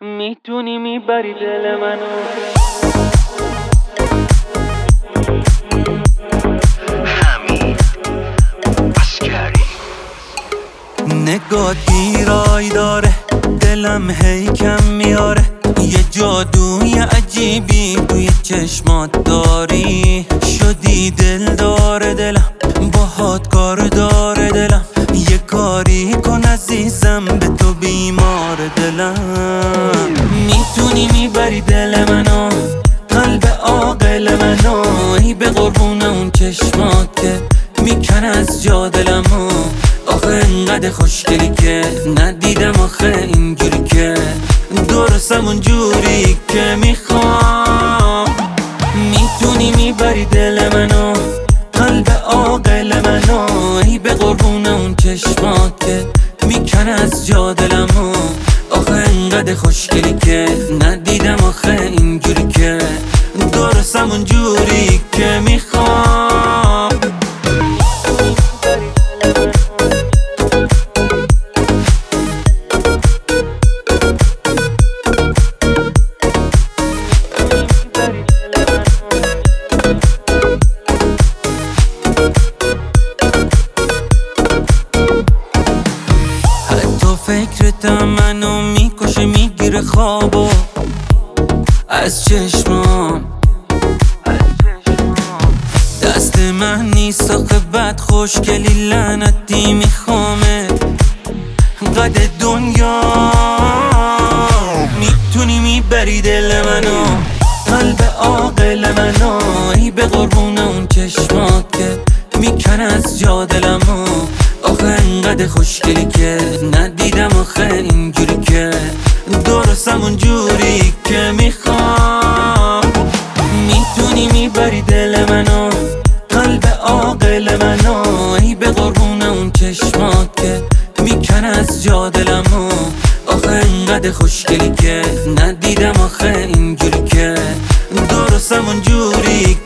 می‌تونی می‌بری دل منو. نگاه دیرای داره دلم هی کم میاره. یه جادوی عجیبی توی چشمات داری. شدی دل داره دلم باهات کار داره دلم. یه کاری کن عزیزم به تو بیمار دلم. می‌بری دل منو قلب عاقل منو. ای به قربون اون چشمات که میکن از جا دلمو. آخه انقدر خوشگلی که ندیدم آخه اینجوری که. درستم اونجوری که می‌خوام. می‌تونی می‌بری دل منو قلب عاقل منو. ای به قربون اون چشمات که میکن از جا دلمو. انقدر خوشگلی که ندیدم آخه اینجوری که. درستم اونجوری که می‌خوام. حتی فکرتم منو می‌کشه می‌گیره خوابو. از چشمام. دست من نیست آخه بد خوشگلی لعنتی میخوامه. قد دنیا می‌تونی می‌بری دل منو. قلب عاقل منو ای به قربون اون چشمات که میکن از جا دلمو آخه انقدر خوشگلی که ندیدم آخه اینجوری که درستم اونجوری که می‌خوام. می‌تونی می‌بری دل منو قلب عاقل منو. ای به قربون اون چشمات که میکن از جا دلمو. آخه انقدر خوشگلی که ندیدم آخه اینجوری که درستم اونجوری